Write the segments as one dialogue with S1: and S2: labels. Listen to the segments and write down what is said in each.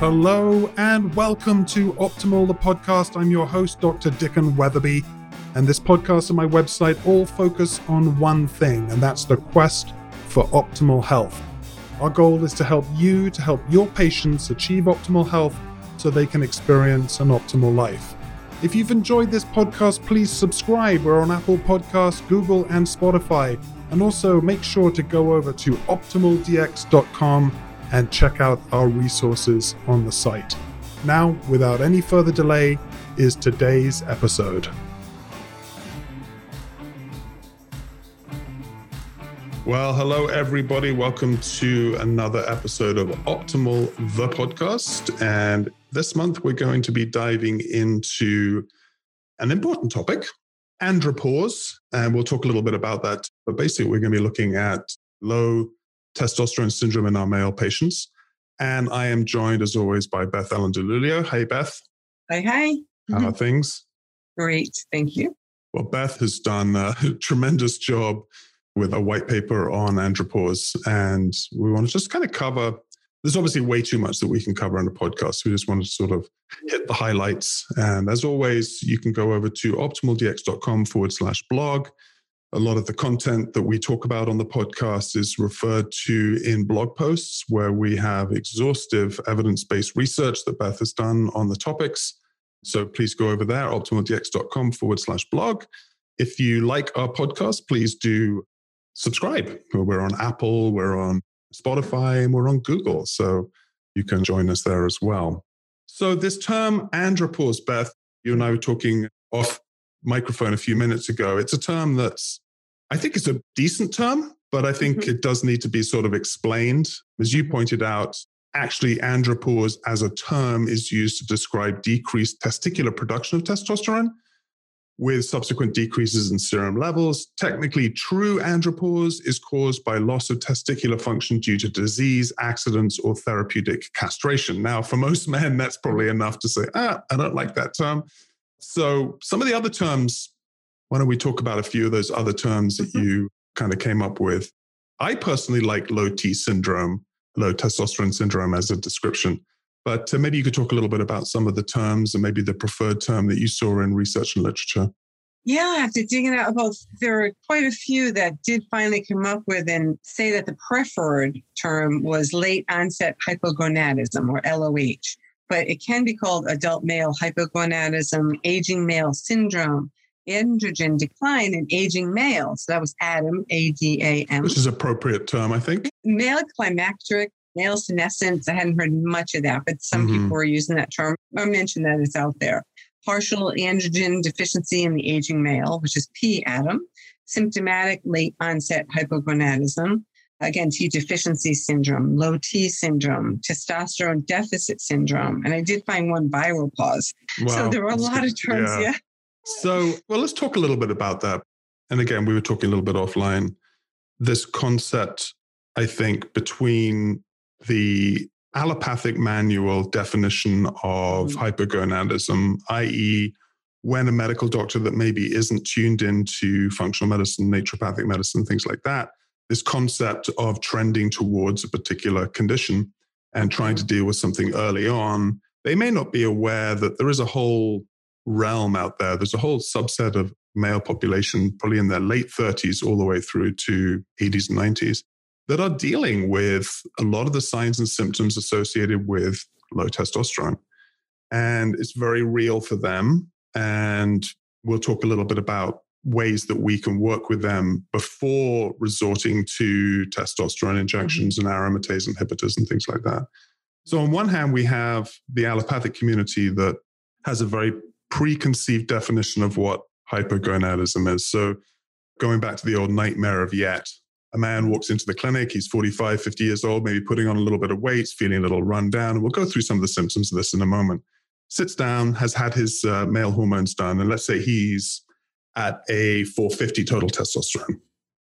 S1: Hello and welcome to Optimal the podcast. I'm your host, Dr. Dicken Weatherby, and this podcast and my website all focus on one thing, and that's the quest for optimal health. Our goal is to help you to help your patients achieve optimal health so they can experience an optimal life. If you've enjoyed this podcast, please subscribe. We're on Apple Podcasts, Google, and Spotify. And also make sure to go over to optimaldx.com and check out our resources on the site. Now, without any further delay, is today's episode. Well, hello, everybody. Welcome to another episode of Optimal the Podcast. And this month, we're going to be diving into an important topic andropause. And we'll talk a little bit about that. But basically, we're going to be looking at low testosterone syndrome in our male patients. And I am joined, as always, by Beth Ellen DiLuglio. Hey, Beth.
S2: Hi, hi.
S1: How are mm-hmm. things?
S2: Great. Thank you.
S1: Well, Beth has done a tremendous job with a white paper on andropause. And we want to just kind of cover there's obviously way too much that we can cover on a podcast. We just want to sort of hit the highlights. And as always, you can go over to optimaldx.com forward slash blog a lot of the content that we talk about on the podcast is referred to in blog posts where we have exhaustive evidence based research that Beth has done on the topics. So please go over there, optimaldx.com forward slash blog. If you like our podcast, please do subscribe. We're on Apple, we're on Spotify, and we're on Google. So you can join us there as well. So, this term andropause, Beth, you and I were talking off microphone a few minutes ago. It's a term that's, I think it's a decent term, but I think mm-hmm. it does need to be sort of explained. As you pointed out, actually, andropause as a term is used to describe decreased testicular production of testosterone with subsequent decreases in serum levels. Technically, true andropause is caused by loss of testicular function due to disease, accidents, or therapeutic castration. Now, for most men, that's probably enough to say, ah, I don't like that term. So, some of the other terms, why don't we talk about a few of those other terms that mm-hmm. you kind of came up with? I personally like low T syndrome, low testosterone syndrome as a description. But uh, maybe you could talk a little bit about some of the terms and maybe the preferred term that you saw in research and literature.
S2: Yeah, after digging out about, there are quite a few that did finally come up with and say that the preferred term was late onset hypogonadism or LOH but it can be called adult male hypogonadism, aging male syndrome, androgen decline in aging male. So that was ADAM, A D A M.
S1: Which is appropriate term, I think.
S2: Male climacteric, male senescence. I hadn't heard much of that, but some mm-hmm. people were using that term. I mentioned that it's out there. Partial androgen deficiency in the aging male, which is P ADAM. Symptomatic late onset hypogonadism again, T deficiency syndrome, low T syndrome, testosterone deficit syndrome. And I did find one viral pause. Wow. So there were a lot of terms. Yeah. yeah.
S1: So, well, let's talk a little bit about that. And again, we were talking a little bit offline. This concept, I think, between the allopathic manual definition of mm-hmm. hypogonadism, i.e., when a medical doctor that maybe isn't tuned into functional medicine, naturopathic medicine, things like that, this concept of trending towards a particular condition and trying to deal with something early on, they may not be aware that there is a whole realm out there. There's a whole subset of male population, probably in their late 30s all the way through to 80s and 90s, that are dealing with a lot of the signs and symptoms associated with low testosterone. And it's very real for them. And we'll talk a little bit about ways that we can work with them before resorting to testosterone injections mm-hmm. and aromatase inhibitors and things like that. So, on one hand, we have the allopathic community that has a very preconceived definition of what hypogonadism is. So, going back to the old nightmare of yet, a man walks into the clinic, he's 45, 50 years old, maybe putting on a little bit of weight, feeling a little run down. And we'll go through some of the symptoms of this in a moment. Sits down, has had his uh, male hormones done, and let's say he's at a 450 total testosterone.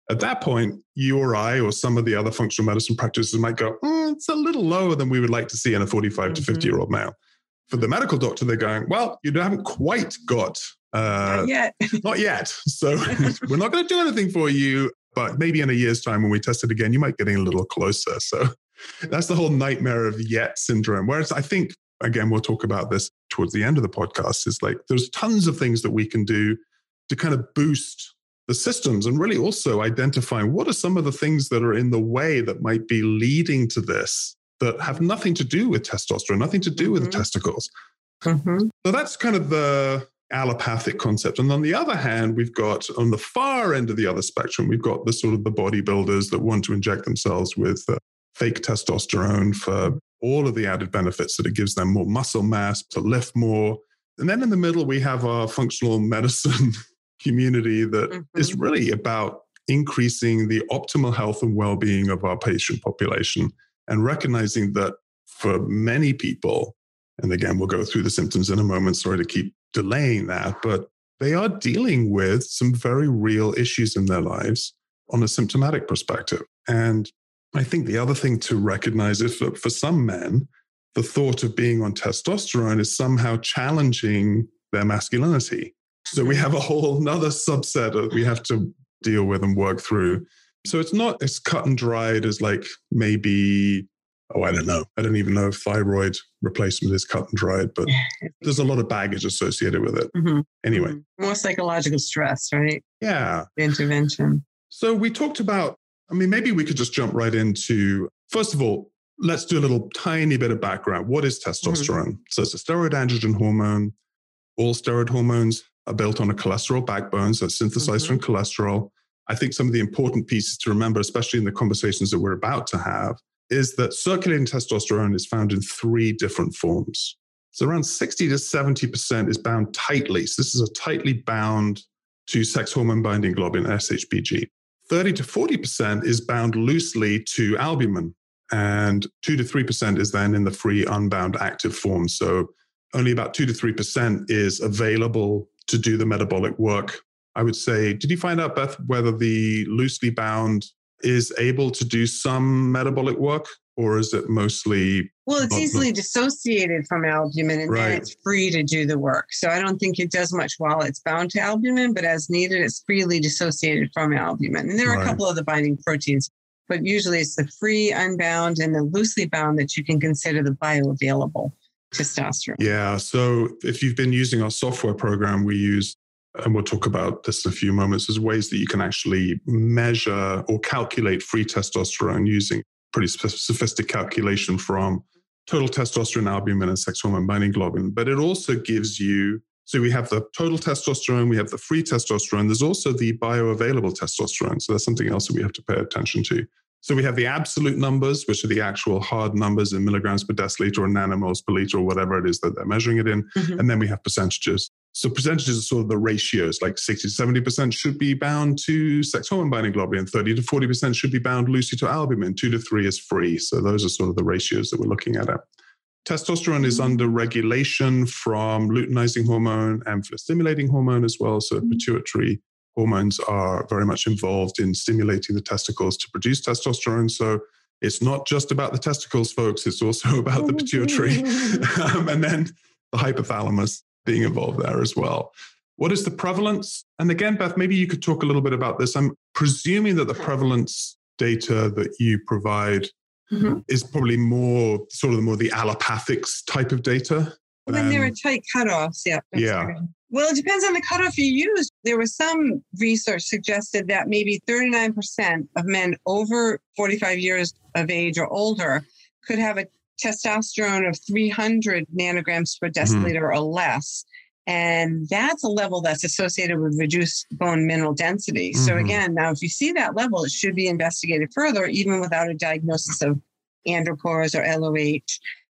S1: At that point, you or I or some of the other functional medicine practices might go, mm, it's a little lower than we would like to see in a 45 mm-hmm. to 50 year old male. For the medical doctor, they're going, well, you haven't quite got.
S2: Uh, not yet.
S1: not yet. So we're not going to do anything for you. But maybe in a year's time, when we test it again, you might get a little closer. So That's the whole nightmare of yet syndrome. Whereas I think, again, we'll talk about this towards the end of the podcast, is like there's tons of things that we can do to kind of boost the systems and really also identifying what are some of the things that are in the way that might be leading to this that have nothing to do with testosterone, nothing to do mm-hmm. with the testicles. Mm-hmm. So that's kind of the allopathic concept. And on the other hand, we've got on the far end of the other spectrum, we've got the sort of the bodybuilders that want to inject themselves with uh, fake testosterone for all of the added benefits that it gives them more muscle mass to lift more. And then in the middle, we have our functional medicine community that mm-hmm. is really about increasing the optimal health and well being of our patient population and recognizing that for many people, and again, we'll go through the symptoms in a moment, sorry to keep delaying that, but they are dealing with some very real issues in their lives on a symptomatic perspective. And I think the other thing to recognize is that for some men, the thought of being on testosterone is somehow challenging their masculinity. So we have a whole another subset that we have to deal with and work through. So it's not as cut and dried as like maybe, oh, I don't know. I don't even know if thyroid replacement is cut and dried, but there's a lot of baggage associated with it. Mm-hmm. Anyway. Mm-hmm.
S2: More psychological stress, right?
S1: Yeah.
S2: intervention.
S1: So we talked about, I mean, maybe we could just jump right into, first of all, let's do a little tiny bit of background. What is testosterone? Mm-hmm. So it's a steroid androgen hormone. All steroid hormones are built on a cholesterol backbone, so synthesized mm-hmm. from cholesterol. I think some of the important pieces to remember, especially in the conversations that we're about to have, is that circulating testosterone is found in three different forms. So around 60 to 70% is bound tightly. So this is a tightly bound to sex hormone binding globulin, SHBG. 30 to 40% is bound loosely to albumin. And 2 to 3% is then in the free, unbound, active form. So only about 2 to 3% is available to do the metabolic work. I would say, did you find out, Beth, whether the loosely bound is able to do some metabolic work or is it mostly
S2: well it's easily dissociated from albumin and right. then it's free to do the work so i don't think it does much while it's bound to albumin but as needed it's freely dissociated from albumin and there are right. a couple of the binding proteins but usually it's the free unbound and the loosely bound that you can consider the bioavailable testosterone.
S1: Yeah. So if you've been using our software program, we use, and we'll talk about this in a few moments, there's ways that you can actually measure or calculate free testosterone using pretty sophisticated calculation from total testosterone, albumin, and sex hormone binding globulin. But it also gives you so we have the total testosterone, we have the free testosterone. There's also the bioavailable testosterone. So that's something else that we have to pay attention to. So we have the absolute numbers, which are the actual hard numbers in milligrams per deciliter or nanomoles per liter or whatever it is that they're measuring it in. Mm-hmm. And then we have percentages. So percentages are sort of the ratios, like 60 to 70% should be bound to sex hormone binding globulin, 30 to 40% should be bound loosely to albumin, two to three is free. So those are sort of the ratios that we're looking at. Testosterone is under regulation from luteinizing hormone and stimulating hormone as well. So mm-hmm. pituitary hormones are very much involved in stimulating the testicles to produce testosterone. So it's not just about the testicles, folks, it's also about the pituitary um, and then the hypothalamus being involved there as well. What is the prevalence? And again, Beth, maybe you could talk a little bit about this. I'm presuming that the prevalence data that you provide mm-hmm. is probably more sort of the more the allopathics type of data.
S2: When there are tight cutoffs, yeah.
S1: Yeah.
S2: Well, it depends on the cutoff you use. There was some research suggested that maybe 39% of men over 45 years of age or older could have a testosterone of 300 nanograms per mm-hmm. deciliter mm-hmm. or less. And that's a level that's associated with reduced bone mineral density. Mm-hmm. So, again, now if you see that level, it should be investigated further, even without a diagnosis of andropause or LOH.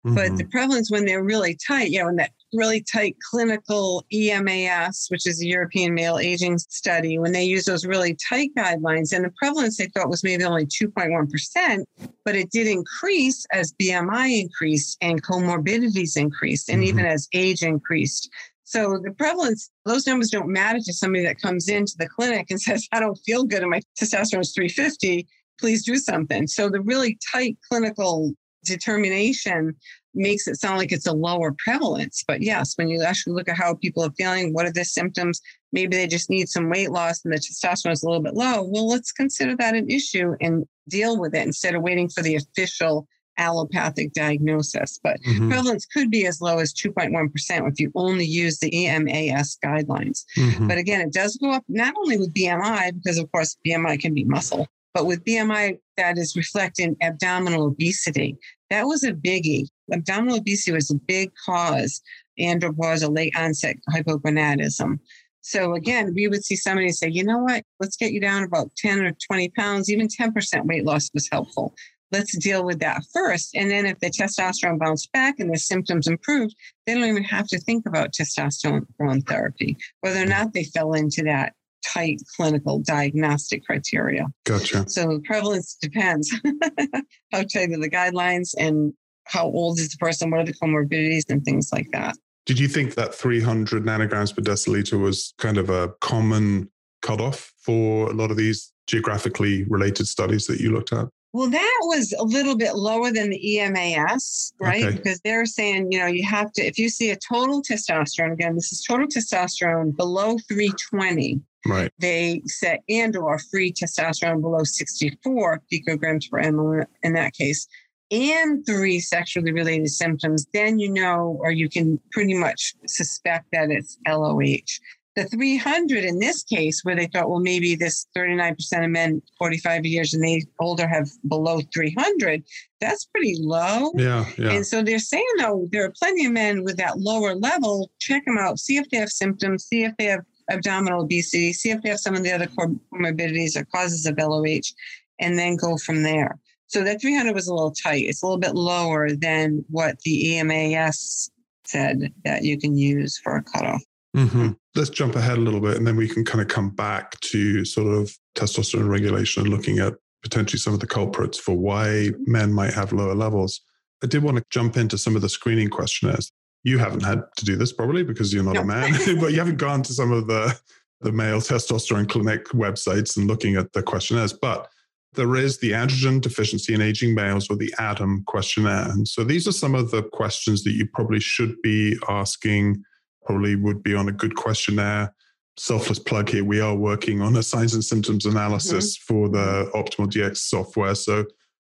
S2: Mm-hmm. But the prevalence when they're really tight, you know, in that really tight clinical EMAS, which is the European Male Aging Study, when they use those really tight guidelines, and the prevalence they thought was maybe only 2.1%, but it did increase as BMI increased and comorbidities increased, and mm-hmm. even as age increased. So the prevalence, those numbers don't matter to somebody that comes into the clinic and says, I don't feel good and my testosterone is 350. Please do something. So the really tight clinical determination makes it sound like it's a lower prevalence. But yes, when you actually look at how people are feeling, what are the symptoms? Maybe they just need some weight loss and the testosterone is a little bit low. Well, let's consider that an issue and deal with it instead of waiting for the official allopathic diagnosis, but mm-hmm. prevalence could be as low as 2.1% if you only use the EMAS guidelines. Mm-hmm. But again, it does go up not only with BMI, because of course BMI can be muscle, but with BMI that is reflecting abdominal obesity. That was a biggie. Abdominal obesity was a big cause and was a late onset hypogonadism. So again, we would see somebody say, you know what, let's get you down about 10 or 20 pounds, even 10% weight loss was helpful. Let's deal with that first. And then if the testosterone bounced back and the symptoms improved, they don't even have to think about testosterone therapy, whether or not they fell into that tight clinical diagnostic criteria.
S1: Gotcha.
S2: So prevalence depends how tight are the guidelines and how old is the person, what are the comorbidities and things like that.
S1: Did you think that 300 nanograms per deciliter was kind of a common cutoff for a lot of these geographically related studies that you looked at?
S2: Well, that was a little bit lower than the EMAS, right? Okay. Because they're saying, you know, you have to, if you see a total testosterone, again, this is total testosterone below 320.
S1: Right.
S2: They set and or free testosterone below 64 picograms per ml in that case and three sexually related symptoms, then you know, or you can pretty much suspect that it's LOH. The 300 in this case, where they thought, well, maybe this 39% of men 45 years and they older have below 300, that's pretty low.
S1: Yeah, yeah.
S2: And so they're saying, though, there are plenty of men with that lower level. Check them out, see if they have symptoms, see if they have abdominal obesity, see if they have some of the other comorbidities or causes of LOH, and then go from there. So that 300 was a little tight. It's a little bit lower than what the EMAS said that you can use for a cutoff.
S1: Mm-hmm. Let's jump ahead a little bit and then we can kind of come back to sort of testosterone regulation and looking at potentially some of the culprits for why men might have lower levels. I did want to jump into some of the screening questionnaires. You haven't had to do this probably because you're not no. a man, but you haven't gone to some of the the male testosterone clinic websites and looking at the questionnaires. But there is the androgen deficiency in aging males or the ADAM questionnaire. And so these are some of the questions that you probably should be asking, probably would be on a good questionnaire. Selfless plug here. We are working on a signs and symptoms analysis mm-hmm. for the Optimal DX software. So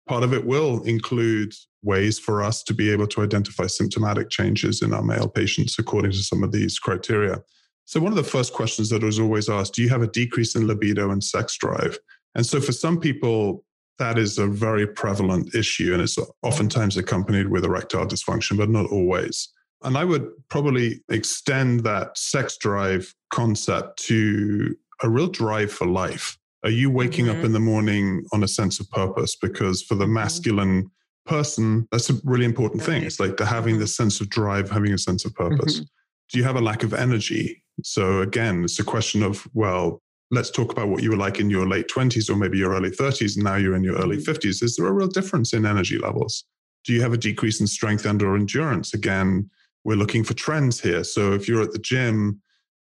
S1: part of it will include ways for us to be able to identify symptomatic changes in our male patients according to some of these criteria. So, one of the first questions that was always asked do you have a decrease in libido and sex drive? And so for some people, that is a very prevalent issue and it's oftentimes accompanied with erectile dysfunction, but not always. And I would probably extend that sex drive concept to a real drive for life. Are you waking mm-hmm. up in the morning on a sense of purpose? Because for the mm-hmm. masculine person, that's a really important thing. It's like the having mm-hmm. the sense of drive, having a sense of purpose. Mm-hmm. Do you have a lack of energy? So again, it's a question of, well, let's talk about what you were like in your late 20s or maybe your early 30s and now you're in your early 50s mm-hmm. is there a real difference in energy levels do you have a decrease in strength and or endurance again we're looking for trends here so if you're at the gym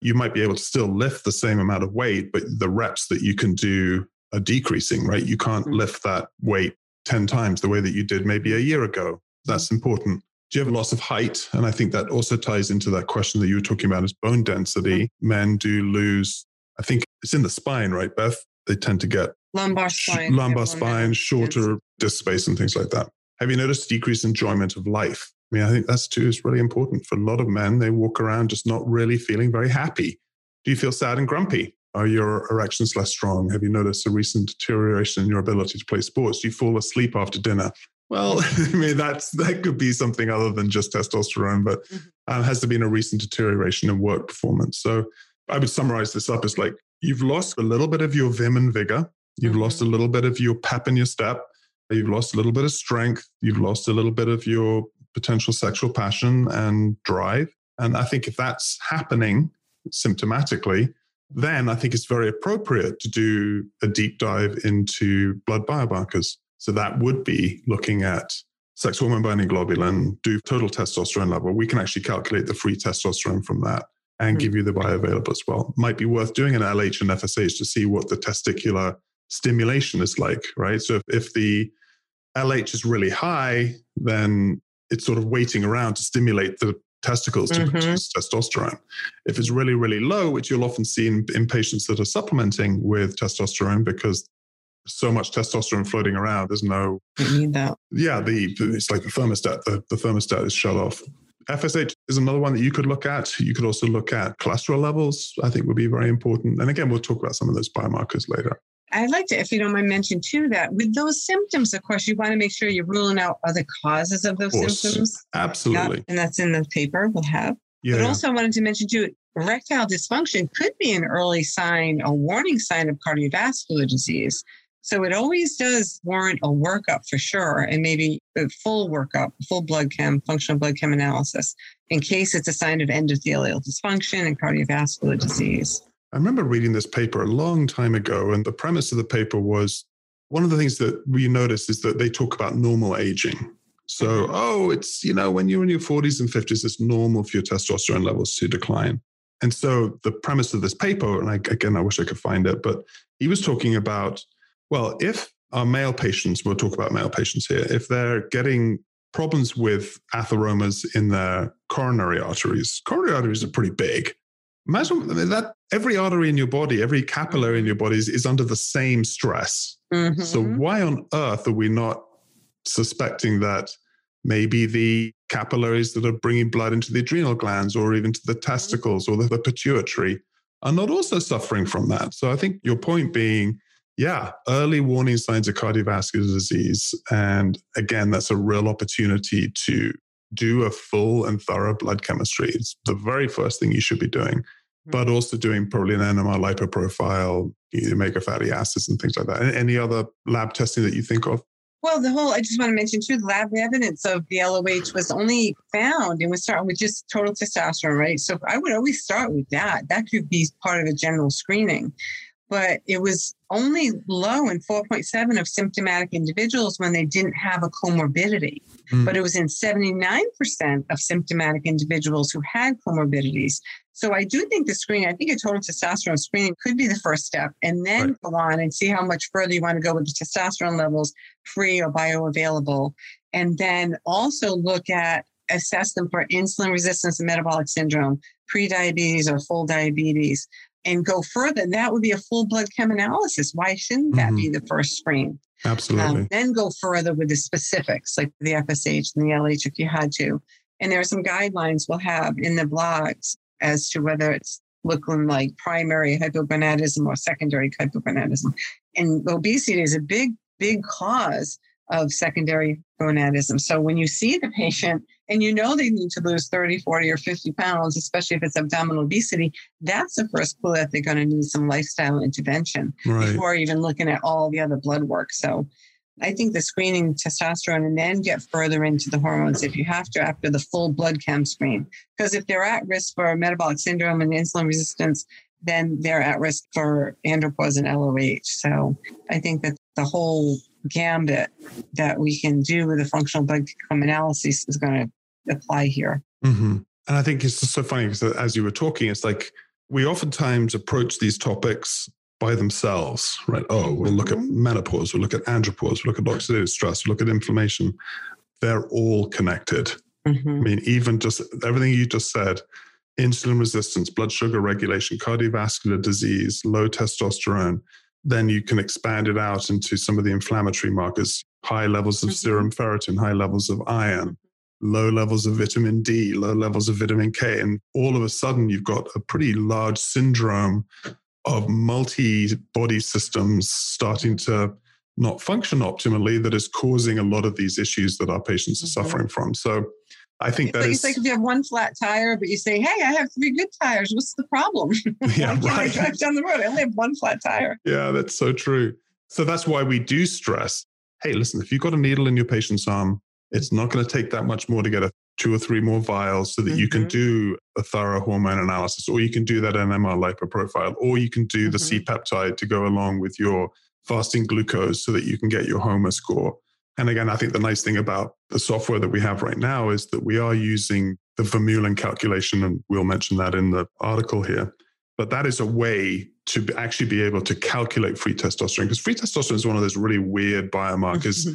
S1: you might be able to still lift the same amount of weight but the reps that you can do are decreasing right you can't mm-hmm. lift that weight 10 times the way that you did maybe a year ago that's mm-hmm. important do you have a loss of height? And I think that also ties into that question that you were talking about is bone density. Men do lose I think it's in the spine, right, Beth? They tend to get
S2: lumbar spine,
S1: lumbar spine, shorter disc space, and things like that. Have you noticed decreased enjoyment of life? I mean, I think that's too is really important for a lot of men. They walk around just not really feeling very happy. Do you feel sad and grumpy? Are your erections less strong? Have you noticed a recent deterioration in your ability to play sports? Do you fall asleep after dinner? Well, I mean, that's that could be something other than just testosterone, but mm-hmm. uh, has there been a recent deterioration in work performance? So I would summarize this up as like you've lost a little bit of your vim and vigor. You've mm-hmm. lost a little bit of your pep in your step. You've lost a little bit of strength. You've lost a little bit of your potential sexual passion and drive. And I think if that's happening symptomatically, then I think it's very appropriate to do a deep dive into blood biomarkers. So that would be looking at sex hormone binding globulin, do total testosterone level. We can actually calculate the free testosterone from that and mm give you the bioavailable as well. Might be worth doing an LH and FSH to see what the testicular stimulation is like, right? So if, if the LH is really high, then it's sort of waiting around to stimulate the testicles to mm-hmm. produce testosterone. If it's really, really low, which you'll often see in, in patients that are supplementing with testosterone because so much testosterone floating around. There's no.
S2: You need that.
S1: Yeah, the it's like the thermostat. The, the thermostat is shut off. FSH is another one that you could look at. You could also look at cholesterol levels, I think would be very important. And again, we'll talk about some of those biomarkers later.
S2: I'd like to, if you don't mind, mention too that with those symptoms, of course, you want to make sure you're ruling out other causes of those of symptoms.
S1: Absolutely.
S2: And that's in the paper we'll have. Yeah. But also, I wanted to mention too, erectile dysfunction could be an early sign, a warning sign of cardiovascular disease. So it always does warrant a workup for sure, and maybe a full workup, full blood chem, functional blood chem analysis, in case it's a sign of endothelial dysfunction and cardiovascular disease.
S1: I remember reading this paper a long time ago, and the premise of the paper was one of the things that we noticed is that they talk about normal aging. So, mm-hmm. oh, it's, you know, when you're in your 40s and 50s, it's normal for your testosterone levels to decline. And so the premise of this paper, and I, again, I wish I could find it, but he was talking about well, if our male patients, we'll talk about male patients here, if they're getting problems with atheromas in their coronary arteries, coronary arteries are pretty big. Imagine that every artery in your body, every capillary in your body is, is under the same stress. Mm-hmm. So, why on earth are we not suspecting that maybe the capillaries that are bringing blood into the adrenal glands or even to the mm-hmm. testicles or the, the pituitary are not also suffering from that? So, I think your point being yeah, early warning signs of cardiovascular disease. And again, that's a real opportunity to do a full and thorough blood chemistry. It's the very first thing you should be doing. Mm-hmm. but also doing probably an NMR lipo profile, omega fatty acids, and things like that. Any other lab testing that you think of?
S2: Well, the whole, I just want to mention too, the lab evidence of the LOH was only found and we start with just total testosterone, right? So I would always start with that. That could be part of a general screening but it was only low in 4.7 of symptomatic individuals when they didn't have a comorbidity. Mm. But it was in 79% of symptomatic individuals who had comorbidities. So I do think the screening, I think a total testosterone screening could be the first step, and then right. go on and see how much further you want to go with the testosterone levels, free or bioavailable. And then also look at assess them for insulin resistance and metabolic syndrome, pre-diabetes or full diabetes, and go further, that would be a full blood chem analysis. Why shouldn't that mm-hmm. be the first screen?
S1: Absolutely. Um,
S2: then go further with the specifics, like the FSH and the LH if you had to. And there are some guidelines we'll have in the blogs as to whether it's looking like primary hypogonadism or secondary hypogonadism. And obesity is a big, big cause of secondary gonadism. So when you see the patient and you know they need to lose 30, 40, or 50 pounds, especially if it's abdominal obesity, that's the first clue that they're going to need some lifestyle intervention right. before even looking at all the other blood work. So I think the screening testosterone and then get further into the hormones if you have to after the full blood chem screen. Because if they're at risk for metabolic syndrome and insulin resistance, then they're at risk for andropause and LOH. So I think that the whole gambit that we can do with a functional blood chem analysis is going to apply here.
S1: Mm-hmm. And I think it's just so funny because as you were talking, it's like we oftentimes approach these topics by themselves, right? Oh, we'll look at mm-hmm. menopause, we'll look at andropause, we'll look at oxidative stress, we'll look at inflammation. They're all connected. Mm-hmm. I mean, even just everything you just said insulin resistance, blood sugar regulation, cardiovascular disease, low testosterone, then you can expand it out into some of the inflammatory markers high levels of mm-hmm. serum ferritin, high levels of iron, low levels of vitamin D, low levels of vitamin K. And all of a sudden, you've got a pretty large syndrome of multi body systems starting to not function optimally that is causing a lot of these issues that our patients are mm-hmm. suffering from. So, I think that
S2: it's
S1: is,
S2: like if you have one flat tire, but you say, "Hey, I have three good tires. What's the problem?
S1: Yeah, why right.
S2: I drive down the road? I only have one flat tire."
S1: Yeah, that's so true. So that's why we do stress. Hey, listen, if you've got a needle in your patient's arm, it's not going to take that much more to get a two or three more vials so that mm-hmm. you can mm-hmm. do a thorough hormone analysis, or you can do that NMR lipo profile, or you can do mm-hmm. the C peptide to go along with your fasting glucose so that you can get your HOMA score. And again, I think the nice thing about the software that we have right now is that we are using the Vermeulen calculation, and we'll mention that in the article here. But that is a way to actually be able to calculate free testosterone because free testosterone is one of those really weird biomarkers.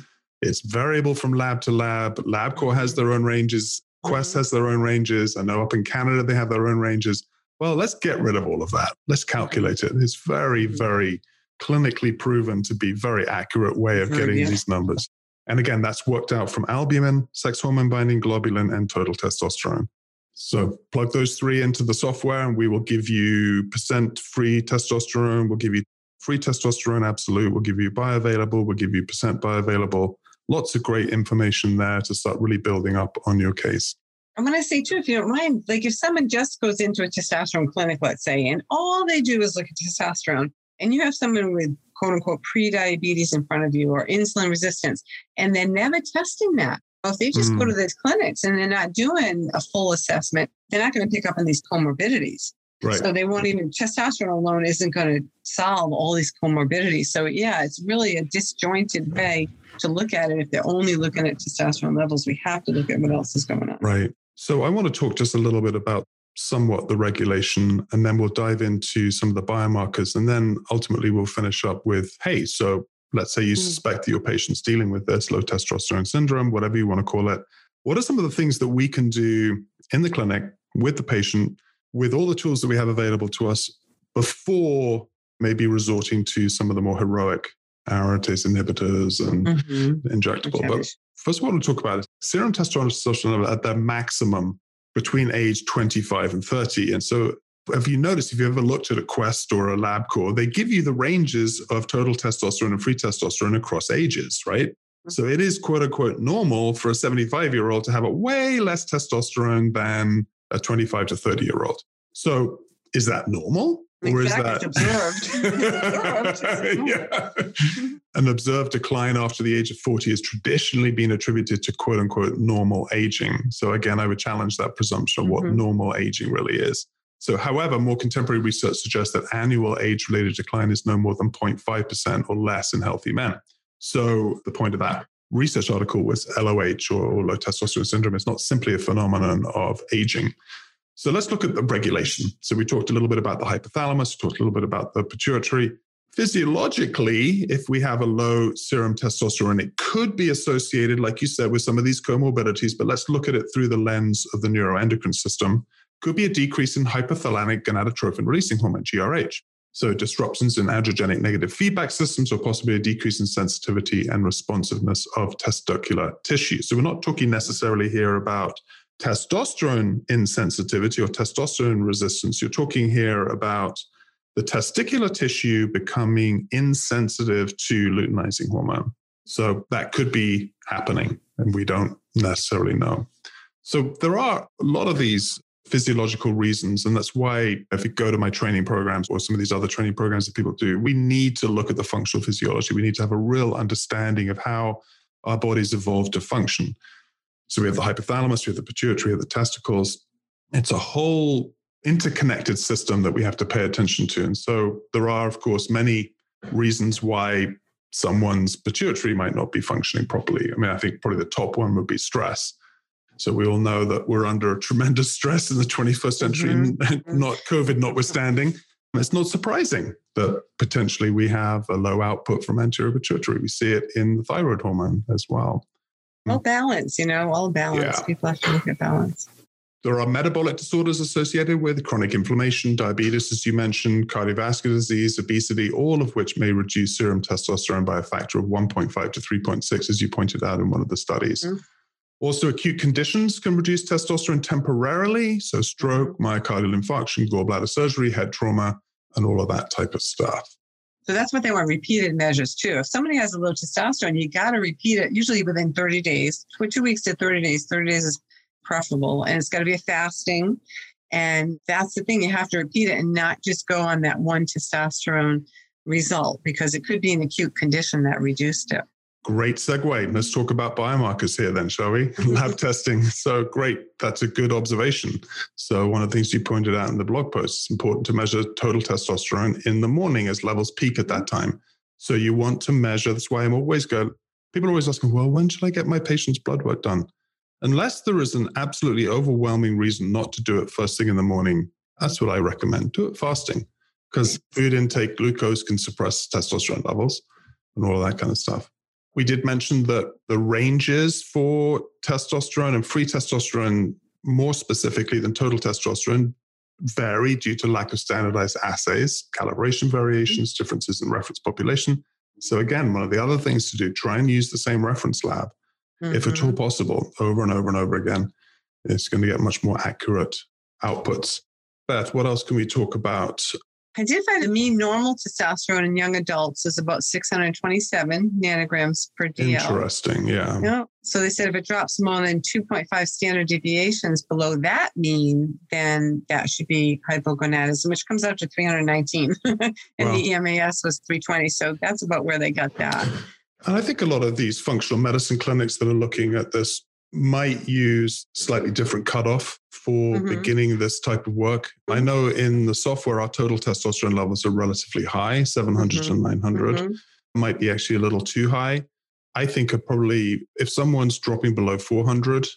S1: It's variable from lab to lab. LabCorp has their own ranges. Quest mm-hmm. has their own ranges. I know up in Canada they have their own ranges. Well, let's get rid of all of that. Let's calculate it. It's very, mm-hmm. very clinically proven to be very accurate way of getting yeah. these numbers. And again, that's worked out from albumin, sex hormone binding globulin, and total testosterone. So plug those three into the software, and we will give you percent free testosterone. We'll give you free testosterone absolute. We'll give you bioavailable. We'll give you percent bioavailable. Lots of great information there to start really building up on your case.
S2: I'm going to say too, if you don't mind, like if someone just goes into a testosterone clinic, let's say, and all they do is look at testosterone, and you have someone with quote unquote pre-diabetes in front of you or insulin resistance, and they're never testing that. Well, if they just mm. go to these clinics and they're not doing a full assessment, they're not going to pick up on these comorbidities. Right. So they won't even testosterone alone isn't going to solve all these comorbidities. So yeah, it's really a disjointed way to look at it. If they're only looking at testosterone levels, we have to look at what else is going on.
S1: Right. So I want to talk just a little bit about somewhat the regulation, and then we'll dive into some of the biomarkers, and then ultimately we'll finish up with, hey, so let's say you mm. suspect that your patient's dealing with this low testosterone syndrome, whatever you want to call it. What are some of the things that we can do in the clinic with the patient, with all the tools that we have available to us before maybe resorting to some of the more heroic aromatase inhibitors and mm-hmm. injectable? Okay. But first of all, we'll talk about is serum testosterone level at their maximum between age 25 and 30. And so have you noticed if you ever looked at a quest or a LabCorp they give you the ranges of total testosterone and free testosterone across ages right mm-hmm. so it is quote unquote normal for a 75 year old to have a way less testosterone than a 25 to 30 year old so is that normal
S2: or is that
S1: observed? yeah. An observed decline after the age of 40 has traditionally been attributed to quote unquote normal aging. So, again, I would challenge that presumption of what mm-hmm. normal aging really is. So, however, more contemporary research suggests that annual age related decline is no more than 0.5% or less in healthy men. So, the point of that research article was LOH or low testosterone syndrome. is not simply a phenomenon of aging. So let's look at the regulation. So we talked a little bit about the hypothalamus, talked a little bit about the pituitary. Physiologically, if we have a low serum testosterone, it could be associated, like you said, with some of these comorbidities, but let's look at it through the lens of the neuroendocrine system. Could be a decrease in hypothalamic gonadotrophin releasing hormone, GRH. So disruptions in androgenic negative feedback systems, or possibly a decrease in sensitivity and responsiveness of testicular tissue. So we're not talking necessarily here about testosterone insensitivity or testosterone resistance, you're talking here about the testicular tissue becoming insensitive to luteinizing hormone. So that could be happening, and we don't necessarily know. So there are a lot of these physiological reasons. And that's why, if you go to my training programs or some of these other training programs that people do, we need to look at the functional physiology. We need to have a real understanding of how our bodies evolved to function. So we have the hypothalamus, we have the pituitary, we have the testicles. It's a whole interconnected system that we have to pay attention to. And so there are, of course, many reasons why someone's pituitary might not be functioning properly. I mean, I think probably the top one would be stress. So we all know that we're under tremendous stress in the 21st century, mm-hmm. not COVID notwithstanding. And it's not surprising that potentially we have a low output from anterior pituitary. We see it in the thyroid hormone as well.
S2: All balance, you know, all balance. Yeah. People have to look at balance.
S1: There are metabolic disorders associated with chronic inflammation, diabetes, as you mentioned, cardiovascular disease, obesity, all of which may reduce serum testosterone by a factor of 1.5 to 3.6, as you pointed out in one of the studies. Mm-hmm. Also, acute conditions can reduce testosterone temporarily. So, stroke, mm-hmm. myocardial infarction, gallbladder surgery, head trauma, and all of that type of stuff.
S2: So that's what they want repeated measures too. If somebody has a low testosterone, you got to repeat it usually within 30 days, two weeks to 30 days. 30 days is preferable. And it's got to be a fasting. And that's the thing, you have to repeat it and not just go on that one testosterone result because it could be an acute condition that reduced it.
S1: Great segue. Let's talk about biomarkers here, then, shall we? Lab testing. So, great. That's a good observation. So, one of the things you pointed out in the blog post, it's important to measure total testosterone in the morning as levels peak at that mm-hmm. time. So, you want to measure. That's why I'm always go. People always ask me, well, when should I get my patient's blood work done? Unless there is an absolutely overwhelming reason not to do it first thing in the morning, that's what I recommend. Do it fasting because food intake, glucose can suppress testosterone levels and all of that kind of stuff. We did mention that the ranges for testosterone and free testosterone, more specifically than total testosterone, vary due to lack of standardized assays, calibration variations, differences in reference population. So, again, one of the other things to do, try and use the same reference lab, mm-hmm. if at all mm-hmm. possible, over and over and over again. It's going to get much more accurate outputs. Beth, what else can we talk about
S2: I did find the mean normal testosterone in young adults is about 627 nanograms per
S1: dl. Interesting, yeah.
S2: You know, so they said if it drops more than 2.5 standard deviations below that mean, then that should be hypogonadism, which comes out to 319. and well, the EMAS was 320. So that's about where they got that.
S1: And I think a lot of these functional medicine clinics that are looking at this might use slightly different cutoff for mm-hmm. beginning this type of work. I mm-hmm. know in the software, our total testosterone levels are relatively high, 700 mm-hmm. to 900. Mm-hmm. Might be actually a little too high. I think probably if someone's dropping below 400,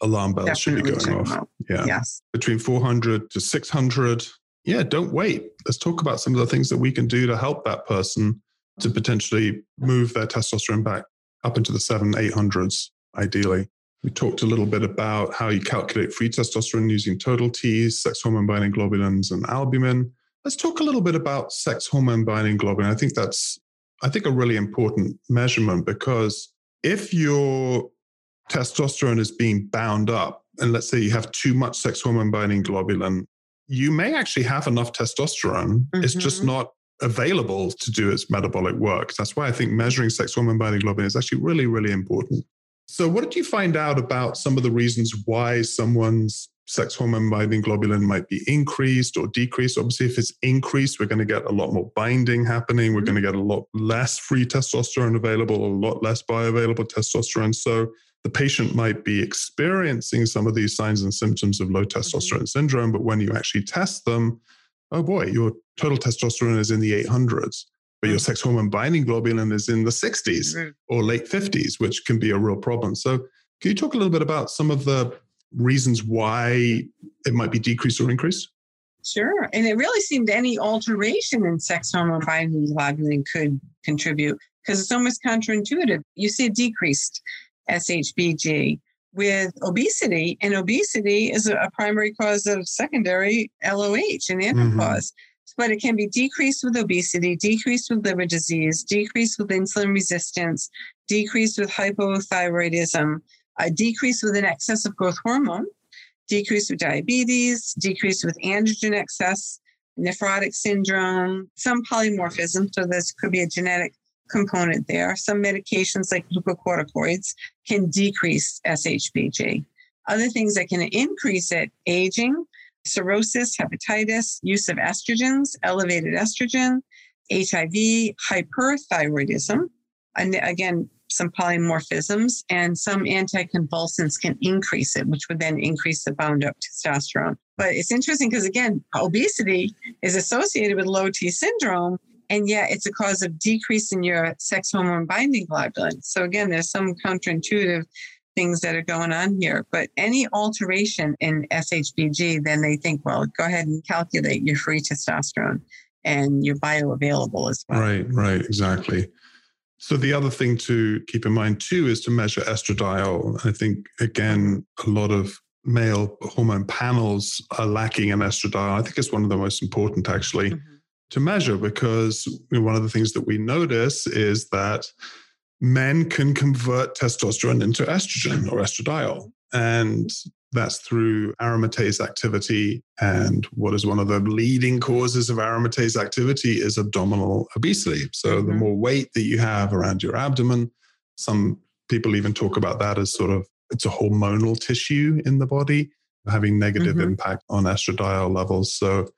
S1: alarm bells Definitely should be going off. Yeah. Yes. Between 400 to 600. Yeah, don't wait. Let's talk about some of the things that we can do to help that person to potentially move their testosterone back up into the seven, 800s, ideally. We talked a little bit about how you calculate free testosterone using total T's, sex hormone binding globulins, and albumin. Let's talk a little bit about sex hormone binding globulin. I think that's, I think, a really important measurement because if your testosterone is being bound up, and let's say you have too much sex hormone binding globulin, you may actually have enough testosterone. Mm-hmm. It's just mm-hmm. not available to do its metabolic work. That's why I think measuring sex hormone binding globulin is actually really, really important. So, what did you find out about some of the reasons why someone's sex hormone binding globulin might be increased or decreased? Obviously, if it's increased, we're going to get a lot more binding happening. We're going to get a lot less free testosterone available, a lot less bioavailable testosterone. So, the patient might be experiencing some of these signs and symptoms of low mm-hmm. testosterone mm-hmm. syndrome, but when you actually test them, oh boy, your total testosterone is in the 800s but your mm. sex hormone binding globulin is in the 60s or late 50s, which can be a real problem. So, can you talk a little bit about some of the reasons why it might be decreased or increased?
S2: Sure. And it really seemed any alteration in sex hormone binding globulin could contribute because it's almost counterintuitive. You see a decreased SHBG with obesity, and obesity is a primary cause of secondary LOH and andropause. Mm-hmm but it can be decreased with obesity, decreased with liver disease, decreased with insulin resistance, decreased with hypothyroidism, uh, a decrease with an excess of growth hormone, decreased with diabetes, decreased with androgen excess, nephrotic syndrome, some polymorphism. So this could be a genetic component there. Some medications like glucocorticoids can decrease SHBG. Other things that can increase it, aging, cirrhosis, hepatitis, use of estrogens, elevated estrogen, HIV, hyperthyroidism, and again, some polymorphisms, and some anticonvulsants can increase it, which would then increase the bound up testosterone. But it's interesting because, again, obesity is associated with low T syndrome, and yet it's a cause of decrease in your sex hormone binding globulin. So, again, there's some counterintuitive things that are going on here. But any alteration in SHBG, then they think, well, go ahead and calculate your free testosterone and your bioavailable as well.
S1: Right, right, exactly. So the other thing to keep in mind too is to measure estradiol. I think again, a lot of male hormone panels are lacking in estradiol. I think it's one of the most important actually mm-hmm. to measure because one of the things that we notice is that men can convert testosterone into estrogen or estradiol. And that's through aromatase activity. And what is one of the leading causes of aromatase activity is abdominal obesity. So mm-hmm. the more weight that you have around your abdomen, some people even talk about that as sort of it's a hormonal tissue in the body having negative mm-hmm. impact on estradiol levels. So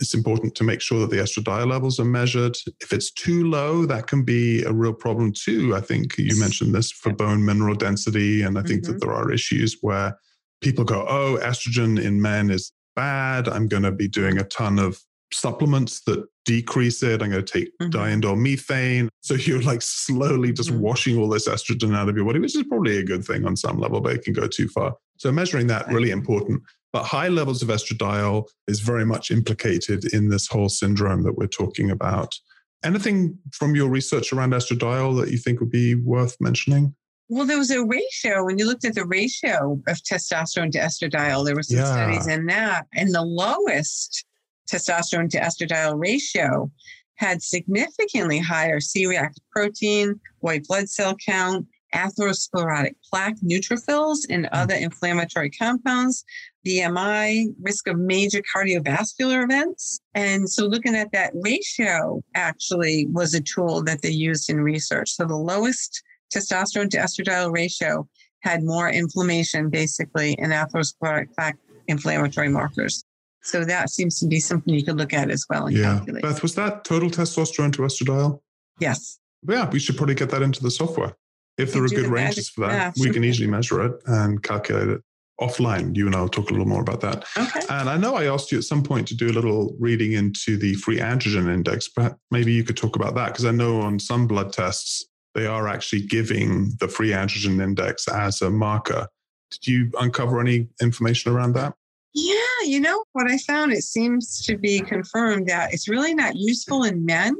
S1: it's important to make sure that the estradiol levels are measured. If it's too low, that can be a real problem too. I think you mentioned this for bone mineral density. And I think mm-hmm. that there are issues where people go, oh, estrogen in men is bad. I'm going to be doing a ton of supplements that decrease it. I'm going to take mm-hmm. diindolylmethane. So you're like slowly just mm-hmm. washing all this estrogen out of your body, which is probably a good thing on some level, but it can go too far. So measuring that really important. But high levels of estradiol is very much implicated in this whole syndrome that we're talking about. Anything from your research around estradiol that you think would be worth mentioning?
S2: Well, there was a ratio when you looked at the ratio of testosterone to estradiol. There were some yeah. studies in that, and the lowest testosterone to estradiol ratio had significantly higher C-reactive protein, white blood cell count, atherosclerotic plaque neutrophils, and hmm. other inflammatory compounds, BMI, risk of major cardiovascular events. And so looking at that ratio actually was a tool that they used in research. So the lowest testosterone to estradiol ratio had more inflammation basically in atherosclerotic plaque inflammatory markers. So that seems to be something you could look at as well.
S1: yeah.
S2: Calculate.
S1: Beth, was that total testosterone to estradiol?
S2: Yes.
S1: Yeah, we should probably get that into the software. If there are good ranges for that, yeah, we can easily measure it and calculate it offline. You and I will talk a little more about that.
S2: Okay.
S1: And I know I asked you at some point to do a little reading into the free androgen index, but maybe you could talk about that because I know on some blood tests, they are actually giving the free androgen index as a marker. Did you uncover any information around that?
S2: Yeah, you know what I found? It seems to be confirmed that it's really not useful in men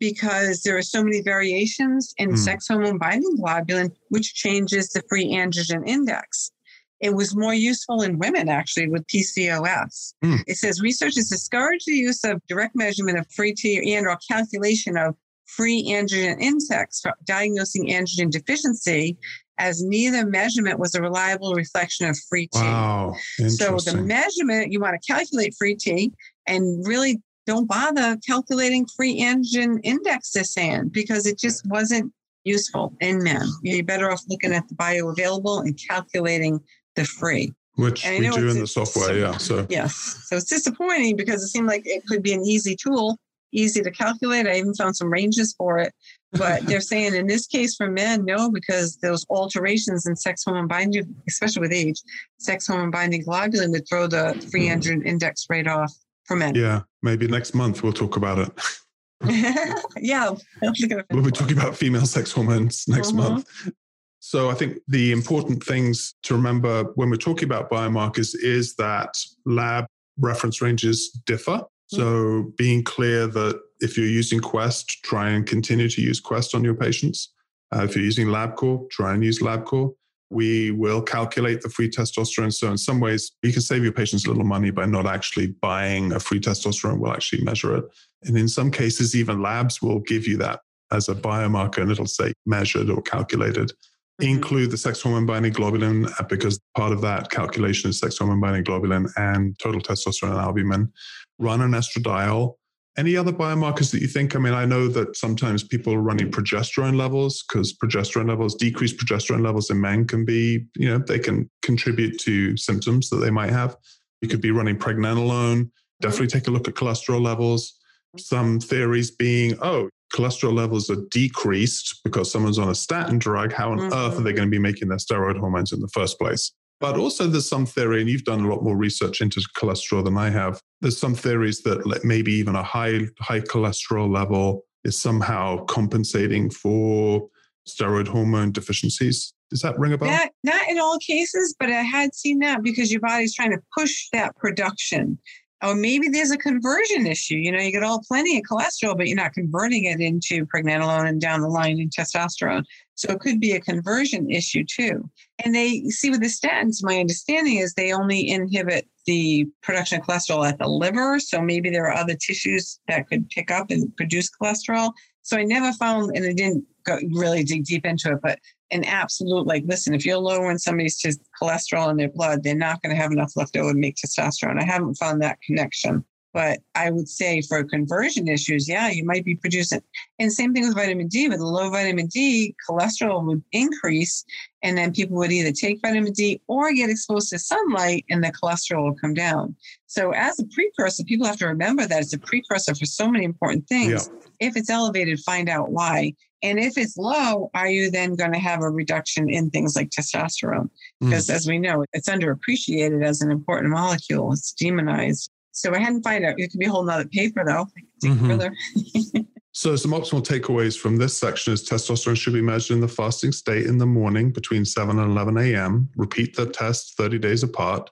S2: because there are so many variations in mm. sex hormone binding globulin, which changes the free androgen index. It was more useful in women actually with PCOS. Mm. It says researchers discourage the use of direct measurement of free T and or calculation of free androgen index for diagnosing androgen deficiency as neither measurement was a reliable reflection of free T.
S1: Wow.
S2: So the measurement, you want to calculate free T and really don't bother calculating free androgen index this in because it just wasn't useful in men. You're better off looking at the bioavailable and calculating the free.
S1: Which we do in the software, yeah. So
S2: yes. So it's disappointing because it seemed like it could be an easy tool, easy to calculate. I even found some ranges for it. But they're saying in this case for men, no, because those alterations in sex hormone binding, especially with age, sex hormone binding globulin would throw the free androgen index rate off for men.
S1: Yeah, maybe next month we'll talk about it.
S2: yeah,
S1: we'll be talking about female sex hormones next uh-huh. month. So I think the important things to remember when we're talking about biomarkers is that lab reference ranges differ. Mm-hmm. So being clear that if you're using Quest, try and continue to use Quest on your patients. Uh, if you're using LabCorp, try and use LabCorp. We will calculate the free testosterone. So, in some ways, you can save your patients a little money by not actually buying a free testosterone. We'll actually measure it. And in some cases, even labs will give you that as a biomarker and it'll say measured or calculated. Mm-hmm. Include the sex hormone binding globulin uh, because part of that calculation is sex hormone binding globulin and total testosterone and albumin. Run an estradiol any other biomarkers that you think? I mean, I know that sometimes people are running progesterone levels because progesterone levels, decreased progesterone levels in men can be, you know, they can contribute to symptoms that they might have. You could be running pregnenolone. Definitely take a look at cholesterol levels. Some theories being, oh, cholesterol levels are decreased because someone's on a statin drug. How on mm-hmm. earth are they going to be making their steroid hormones in the first place? But also, there's some theory, and you've done a lot more research into cholesterol than I have. There's some theories that maybe even a high high cholesterol level is somehow compensating for steroid hormone deficiencies. Does that ring a bell?
S2: Not, not in all cases, but I had seen that because your body's trying to push that production. Or maybe there's a conversion issue. You know, you get all plenty of cholesterol, but you're not converting it into pregnenolone and down the line in testosterone. So it could be a conversion issue too. And they see with the statins, my understanding is they only inhibit the production of cholesterol at the liver. So maybe there are other tissues that could pick up and produce cholesterol. So I never found, and I didn't go really dig deep into it, but an absolute like, listen, if you're lowering somebody's cholesterol in their blood, they're not going to have enough left over to make testosterone. I haven't found that connection. But I would say for conversion issues, yeah, you might be producing. And same thing with vitamin D. With low vitamin D, cholesterol would increase, and then people would either take vitamin D or get exposed to sunlight, and the cholesterol will come down. So, as a precursor, people have to remember that it's a precursor for so many important things. Yeah. If it's elevated, find out why. And if it's low, are you then going to have a reduction in things like testosterone? Because mm. as we know, it's underappreciated as an important molecule. It's demonized. So I hadn't find out. It could be a whole nother paper though. Mm-hmm.
S1: so some optimal takeaways from this section is testosterone should be measured in the fasting state in the morning between 7 and 11 a.m. Repeat the test 30 days apart.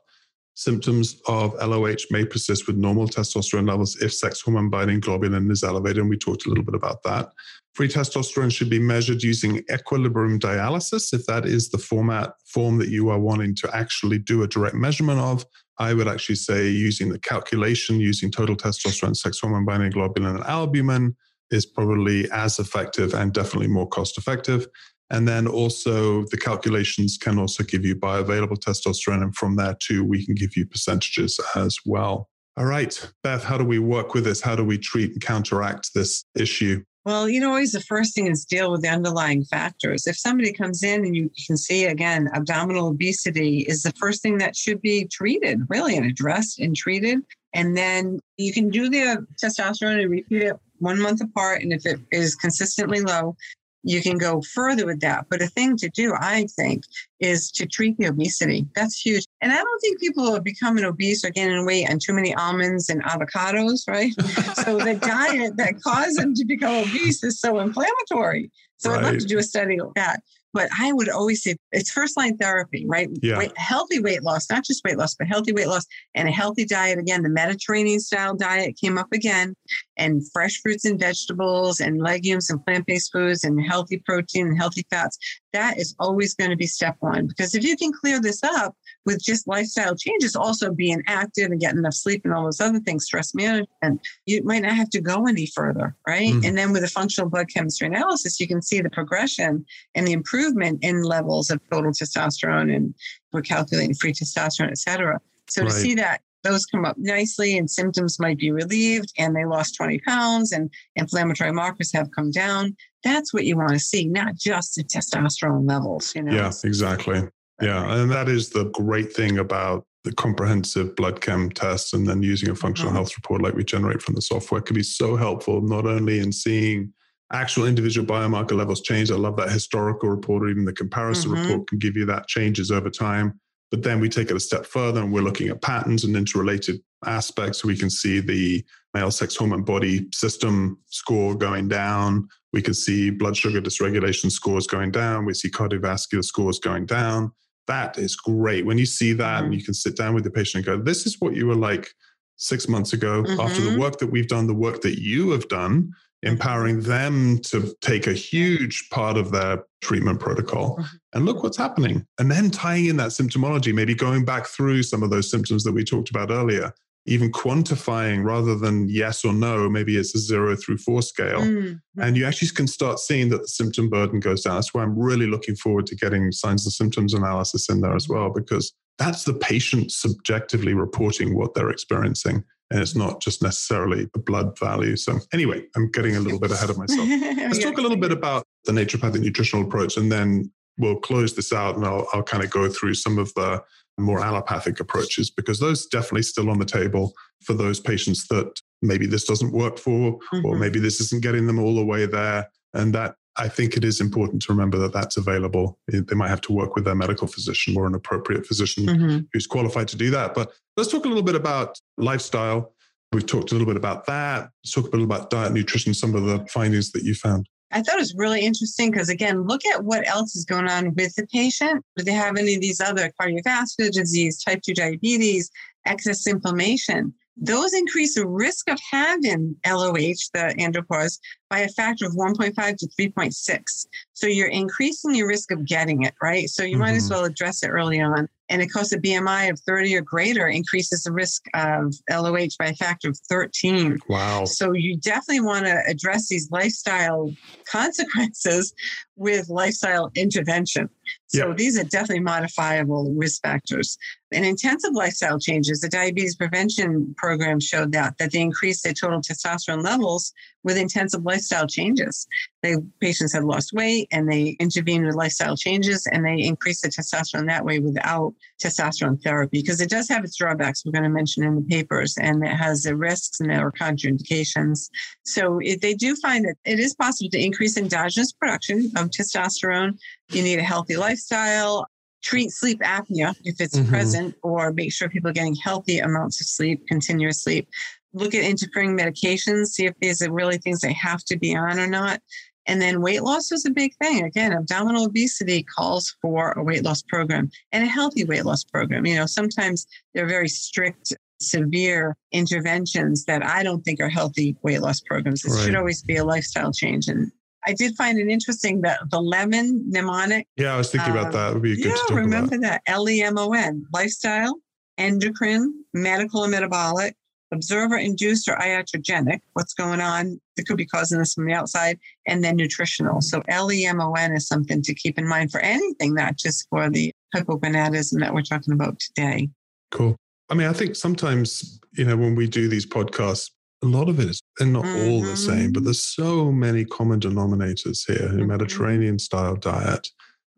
S1: Symptoms of LOH may persist with normal testosterone levels if sex hormone binding globulin is elevated. And we talked a little bit about that. Free testosterone should be measured using equilibrium dialysis. If that is the format form that you are wanting to actually do a direct measurement of, I would actually say using the calculation using total testosterone, sex hormone binding globulin, and albumin is probably as effective and definitely more cost effective. And then also the calculations can also give you bioavailable testosterone. And from there too, we can give you percentages as well. All right, Beth, how do we work with this? How do we treat and counteract this issue?
S2: Well, you know, always the first thing is deal with the underlying factors. If somebody comes in and you can see again, abdominal obesity is the first thing that should be treated, really, and addressed and treated. And then you can do the uh, testosterone and repeat it one month apart. And if it is consistently low, you can go further with that. But a thing to do, I think, is to treat the obesity. That's huge. And I don't think people are becoming obese or gaining weight on too many almonds and avocados, right? so the diet that caused them to become obese is so inflammatory. So right. I'd love to do a study of that. But I would always say it's first line therapy, right?
S1: Yeah.
S2: Weight, healthy weight loss, not just weight loss, but healthy weight loss and a healthy diet. Again, the Mediterranean style diet came up again, and fresh fruits and vegetables and legumes and plant based foods and healthy protein and healthy fats. That is always going to be step one because if you can clear this up with just lifestyle changes, also being active and getting enough sleep and all those other things, stress management, you might not have to go any further, right? Mm-hmm. And then with a functional blood chemistry analysis, you can see the progression and the improvement in levels of total testosterone and we're calculating free testosterone, et cetera. So right. to see that those come up nicely and symptoms might be relieved and they lost 20 pounds and inflammatory markers have come down. That's what you want to see, not just the testosterone levels, you know.
S1: Yeah, exactly. Yeah. And that is the great thing about the comprehensive blood chem test and then using a functional mm-hmm. health report like we generate from the software can be so helpful, not only in seeing actual individual biomarker levels change. I love that historical report or even the comparison mm-hmm. report can give you that changes over time. But then we take it a step further and we're looking at patterns and interrelated aspects. We can see the male sex hormone body system score going down. We can see blood sugar dysregulation scores going down. We see cardiovascular scores going down. That is great. When you see that mm-hmm. and you can sit down with the patient and go, this is what you were like six months ago mm-hmm. after the mm-hmm. work that we've done, the work that you have done empowering them to take a huge part of their treatment protocol. Mm-hmm. And look what's happening. And then tying in that symptomology, maybe going back through some of those symptoms that we talked about earlier, even quantifying rather than yes or no, maybe it's a zero through four scale. Mm-hmm. And you actually can start seeing that the symptom burden goes down. That's why I'm really looking forward to getting signs and symptoms analysis in there as well, because that's the patient subjectively reporting what they're experiencing and it's not just necessarily a blood value. So, anyway, I'm getting a little bit ahead of myself. Let's talk a little bit about the naturopathic nutritional approach, and then we'll close this out and I'll, I'll kind of go through some of the more allopathic approaches because those definitely still on the table for those patients that maybe this doesn't work for, mm-hmm. or maybe this isn't getting them all the way there. And that I think it is important to remember that that's available. They might have to work with their medical physician or an appropriate physician mm-hmm. who's qualified to do that. But let's talk a little bit about lifestyle. We've talked a little bit about that. Let's talk a little bit about diet, nutrition, some of the findings that you found.
S2: I thought it was really interesting because, again, look at what else is going on with the patient. Do they have any of these other cardiovascular disease, type 2 diabetes, excess inflammation? Those increase the risk of having LOH, the andropause, by a factor of 1.5 to 3.6. So you're increasing your risk of getting it, right? So you mm-hmm. might as mm-hmm. well address it early on. And of course, a BMI of 30 or greater increases the risk of LOH by a factor of 13.
S1: Wow.
S2: So you definitely want to address these lifestyle consequences with lifestyle intervention. So yep. these are definitely modifiable risk factors. And intensive lifestyle changes, the diabetes prevention program showed that that they increased their total testosterone levels with intensive lifestyle changes. The patients had lost weight and they intervened with lifestyle changes and they increased the testosterone that way without testosterone therapy because it does have its drawbacks we're going to mention in the papers and it has the risks and there are contraindications. So they do find that it is possible to increase endogenous production of testosterone. You need a healthy lifestyle, treat sleep apnea if it's mm-hmm. present, or make sure people are getting healthy amounts of sleep, continuous sleep look at interfering medications, see if these are really things they have to be on or not. And then weight loss is a big thing. Again, abdominal obesity calls for a weight loss program and a healthy weight loss program. You know, sometimes they're very strict, severe interventions that I don't think are healthy weight loss programs. It right. should always be a lifestyle change. And I did find it interesting that the lemon mnemonic.
S1: Yeah, I was thinking about that. It would be good yeah, to talk
S2: remember
S1: about.
S2: that. L E M O N, lifestyle, endocrine, medical and metabolic, observer induced or iatrogenic, what's going on that could be causing this from the outside, and then nutritional. So LEMON is something to keep in mind for anything, not just for the hypogonadism that we're talking about today.
S1: Cool. I mean, I think sometimes, you know, when we do these podcasts, a lot of it is, they're not mm-hmm. all the same, but mm-hmm. there's so many common denominators here. Mm-hmm. Mediterranean style diet,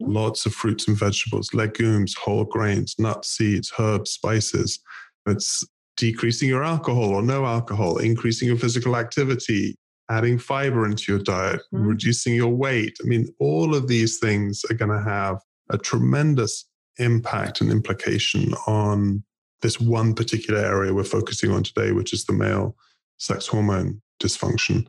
S1: lots of fruits and vegetables, legumes, whole grains, nuts, seeds, herbs, spices. It's decreasing your alcohol or no alcohol, increasing your physical activity, adding fiber into your diet, mm-hmm. reducing your weight. I mean, all of these things are going to have a tremendous impact and implication on this one particular area we're focusing on today, which is the male sex hormone dysfunction.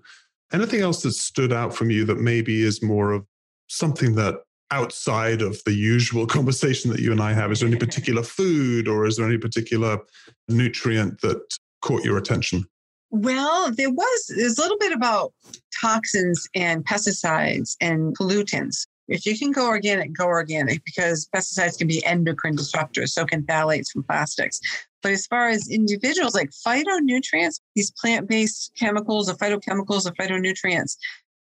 S1: Anything else that stood out from you that maybe is more of something that outside of the usual conversation that you and I have? Is there any particular food or is there any particular nutrient that caught your attention?
S2: Well, there was there's a little bit about toxins and pesticides and pollutants. If you can go organic, go organic because pesticides can be endocrine disruptors, so can phthalates from plastics. But as far as individuals, like phytonutrients, these plant based chemicals or phytochemicals or phytonutrients,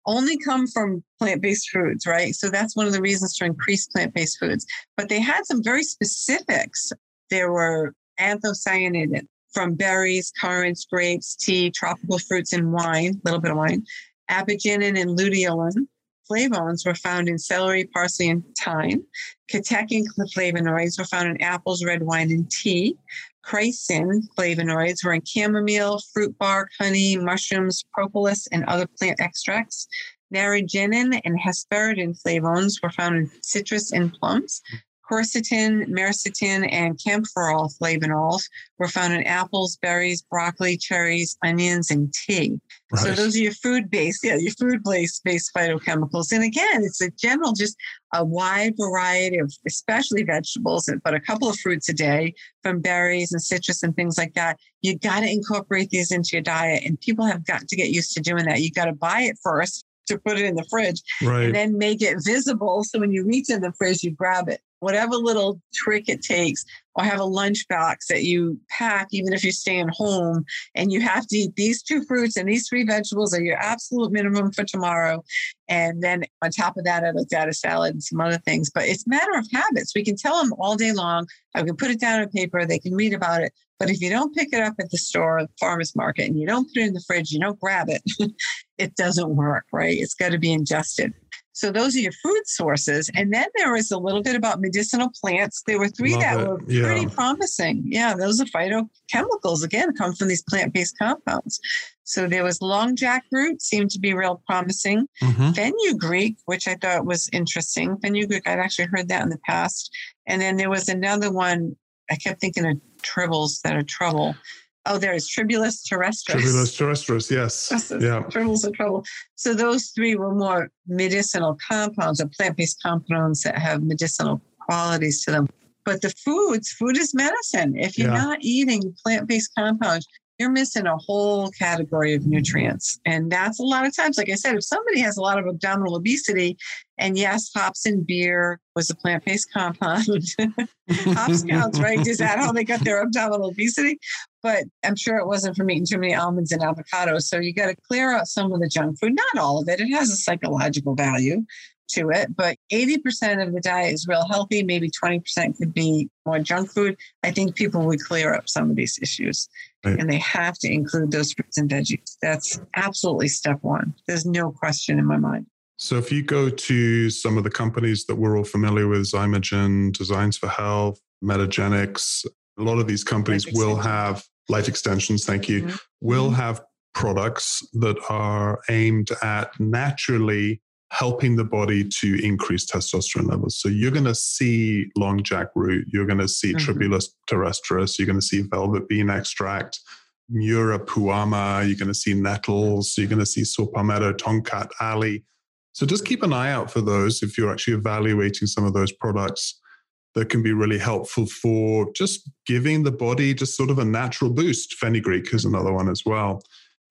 S2: only come from plant based foods, right? So that's one of the reasons to increase plant based foods. But they had some very specifics. There were anthocyanidin from berries, currants, grapes, tea, tropical fruits, and wine, a little bit of wine. Apigenin and luteolin. Flavones were found in celery, parsley, and thyme. Catechin flavonoids were found in apples, red wine, and tea. Chrysin flavonoids were in chamomile, fruit bark, honey, mushrooms, propolis, and other plant extracts. Naringenin and hesperidin flavones were found in citrus and plums. Quercetin, myricetin, and kaempferol flavonols were found in apples, berries, broccoli, cherries, onions, and tea. Right. So those are your food-based, yeah, your food-based based phytochemicals. And again, it's a general, just a wide variety of, especially vegetables, but a couple of fruits a day, from berries and citrus and things like that. You got to incorporate these into your diet, and people have got to get used to doing that. You got to buy it first to put it in the fridge right. and then make it visible. So when you reach in the fridge, you grab it whatever little trick it takes, or have a lunch box that you pack, even if you're staying home and you have to eat these two fruits and these three vegetables are your absolute minimum for tomorrow. And then on top of that, I looked at a salad and some other things. But it's matter of habits. We can tell them all day long. I can put it down on paper. They can read about it. But if you don't pick it up at the store, the farmer's market, and you don't put it in the fridge, you don't grab it, it doesn't work, right? It's got to be ingested. So those are your food sources. And then there was a little bit about medicinal plants. There were three Love that it. were yeah. pretty promising. Yeah, those are phytochemicals, again, come from these plant based compounds. So there was long jackroot, seemed to be real promising. Mm-hmm. Fenugreek, which I thought was interesting. Fenugreek, I'd actually heard that in the past. And then there was another one, I kept thinking of tribbles that are trouble. Oh, there is Tribulus terrestris.
S1: Tribulus terrestris, yes. yeah.
S2: Tribbles of trouble. So those three were more medicinal compounds or plant-based compounds that have medicinal qualities to them. But the foods, food is medicine. If you're yeah. not eating plant-based compounds, you're missing a whole category of nutrients. And that's a lot of times, like I said, if somebody has a lot of abdominal obesity, and yes, hops and beer was a plant based compound. hops counts, right? Is that how they got their abdominal obesity? But I'm sure it wasn't from eating too many almonds and avocados. So you got to clear out some of the junk food, not all of it. It has a psychological value to it, but 80% of the diet is real healthy. Maybe 20% could be more junk food. I think people would clear up some of these issues right. and they have to include those fruits and veggies. That's absolutely step one. There's no question in my mind.
S1: So if you go to some of the companies that we're all familiar with, Xymogen, Designs for Health, Metagenics, a lot of these companies will have life extensions, thank you, mm-hmm. will mm-hmm. have products that are aimed at naturally helping the body to increase testosterone levels. So you're going to see long jackroot, you're going to see mm-hmm. Tribulus terrestris, you're going to see velvet bean extract, Muira puama, you're going to see nettles, you're going to see saw palmetto, tongkat ali. So just keep an eye out for those if you're actually evaluating some of those products that can be really helpful for just giving the body just sort of a natural boost. Fenugreek is another one as well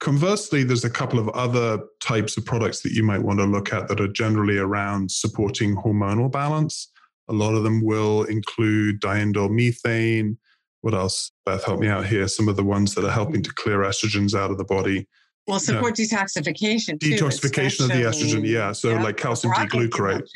S1: Conversely, there's a couple of other types of products that you might want to look at that are generally around supporting hormonal balance. A lot of them will include diindole methane. What else? Beth, help me out here. Some of the ones that are helping to clear estrogens out of the body.
S2: Well, support you know, detoxification.
S1: Too, detoxification of the estrogen, yeah. So yeah, like calcium D-glucarate.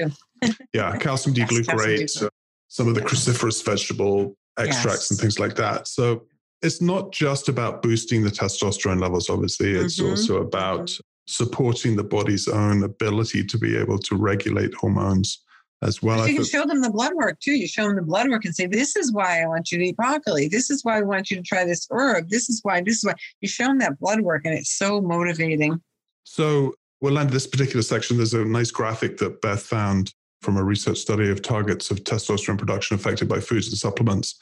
S1: yeah, calcium D-glucarate. So some of the cruciferous vegetable extracts yes. and things like that. So it's not just about boosting the testosterone levels, obviously, it's mm-hmm. also about mm-hmm. supporting the body's own ability to be able to regulate hormones as well.
S2: you can show them the blood work too. You show them the blood work and say, This is why I want you to eat broccoli. This is why I want you to try this herb. This is why, this is why. You show them that blood work and it's so motivating.
S1: So we'll end this particular section. There's a nice graphic that Beth found from a research study of targets of testosterone production affected by foods and supplements.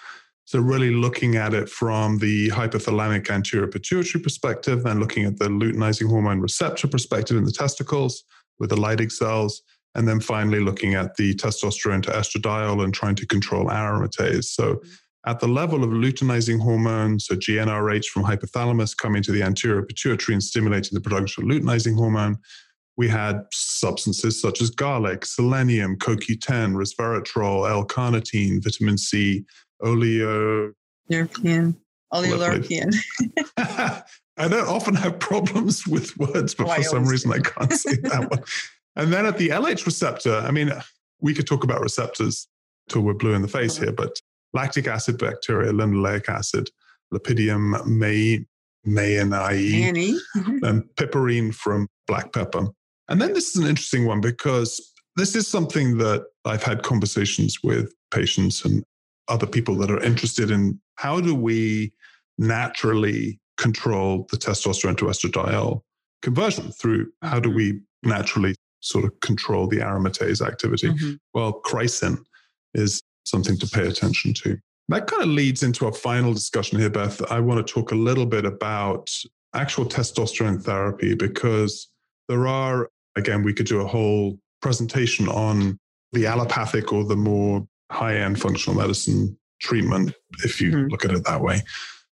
S1: So, really looking at it from the hypothalamic anterior pituitary perspective, then looking at the luteinizing hormone receptor perspective in the testicles with the Leydig cells, and then finally looking at the testosterone to estradiol and trying to control aromatase. So, at the level of luteinizing hormone, so GnRH from hypothalamus coming to the anterior pituitary and stimulating the production of luteinizing hormone, we had substances such as garlic, selenium, CoQ10, resveratrol, L-carnitine, vitamin C, oleo.
S2: European. Oleoleuropein.
S1: I don't often have problems with words, but oh, for some reason I can't say that one. And then at the LH receptor, I mean, we could talk about receptors till we're blue in the face here, but lactic acid bacteria, linoleic acid, Lepidium may, mm-hmm. and piperine from black pepper. And then this is an interesting one because this is something that I've had conversations with patients and other people that are interested in how do we naturally control the testosterone to estradiol conversion through how do mm-hmm. we naturally sort of control the aromatase activity? Mm-hmm. Well, chrysin is something to pay attention to. That kind of leads into our final discussion here, Beth. I want to talk a little bit about actual testosterone therapy because there are Again, we could do a whole presentation on the allopathic or the more high end functional medicine treatment, if you mm-hmm. look at it that way.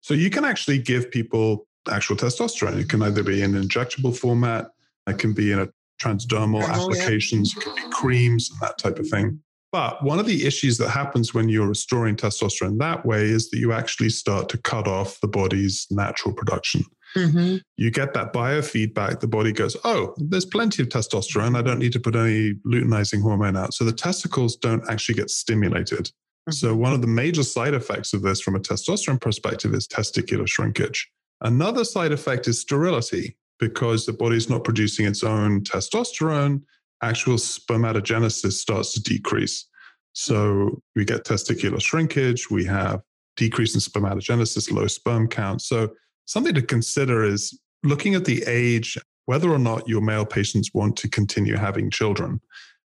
S1: So you can actually give people actual testosterone. It can either be in an injectable format, it can be in a transdermal oh, applications, yeah. it can be creams and that type of thing. But one of the issues that happens when you're restoring testosterone that way is that you actually start to cut off the body's natural production. Mm-hmm. You get that biofeedback. The body goes, oh, there's plenty of testosterone. I don't need to put any luteinizing hormone out. So the testicles don't actually get stimulated. Mm-hmm. So, one of the major side effects of this from a testosterone perspective is testicular shrinkage. Another side effect is sterility because the body's not producing its own testosterone. Actual spermatogenesis starts to decrease. So, we get testicular shrinkage, we have decrease in spermatogenesis, low sperm count. So, Something to consider is looking at the age, whether or not your male patients want to continue having children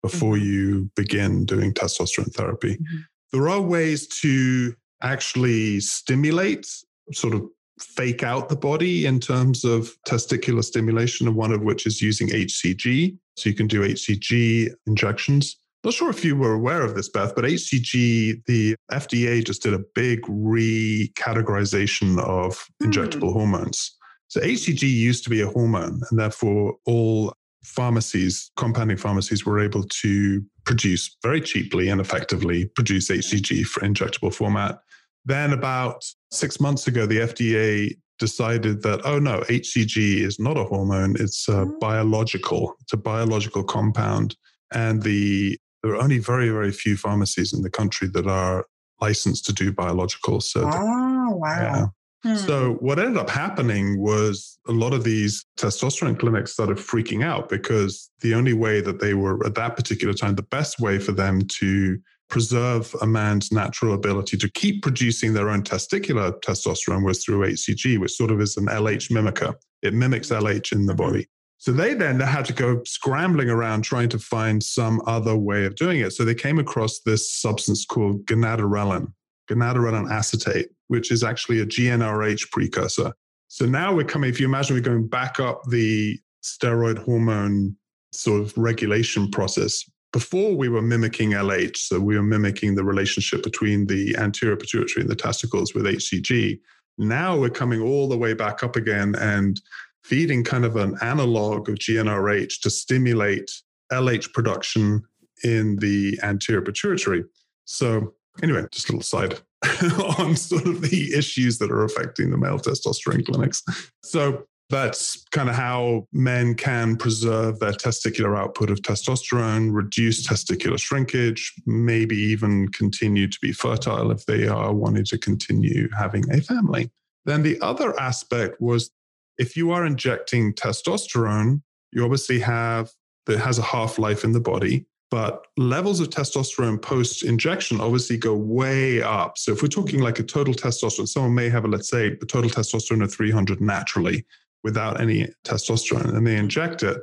S1: before mm-hmm. you begin doing testosterone therapy. Mm-hmm. There are ways to actually stimulate, sort of fake out the body in terms of testicular stimulation, and one of which is using HCG. So you can do HCG injections. Not sure if you were aware of this, Beth, but HCG, the FDA just did a big recategorization of mm. injectable hormones. So HCG used to be a hormone, and therefore all pharmacies, compounding pharmacies, were able to produce very cheaply and effectively produce HCG for injectable format. Then, about six months ago, the FDA decided that, oh no, HCG is not a hormone, it's a mm. biological, it's a biological compound. And the there are only very, very few pharmacies in the country that are licensed to do biologicals.
S2: So, oh, wow. Yeah.
S1: Hmm. So, what ended up happening was a lot of these testosterone clinics started freaking out because the only way that they were at that particular time, the best way for them to preserve a man's natural ability to keep producing their own testicular testosterone was through HCG, which sort of is an LH mimicker. It mimics LH in the body. So they then had to go scrambling around trying to find some other way of doing it. So they came across this substance called gonadorelin, gonadorelin acetate, which is actually a GnRH precursor. So now we're coming, if you imagine we're going back up the steroid hormone sort of regulation process. Before we were mimicking LH, so we were mimicking the relationship between the anterior pituitary and the testicles with HCG. Now we're coming all the way back up again and feeding kind of an analog of GnRH to stimulate LH production in the anterior pituitary. So, anyway, just a little side on sort of the issues that are affecting the male testosterone clinics. So, that's kind of how men can preserve their testicular output of testosterone, reduce testicular shrinkage, maybe even continue to be fertile if they are wanting to continue having a family. Then the other aspect was if you are injecting testosterone, you obviously have that has a half life in the body, but levels of testosterone post injection obviously go way up. So if we're talking like a total testosterone, someone may have, a, let's say, a total testosterone of 300 naturally without any testosterone, and they inject it.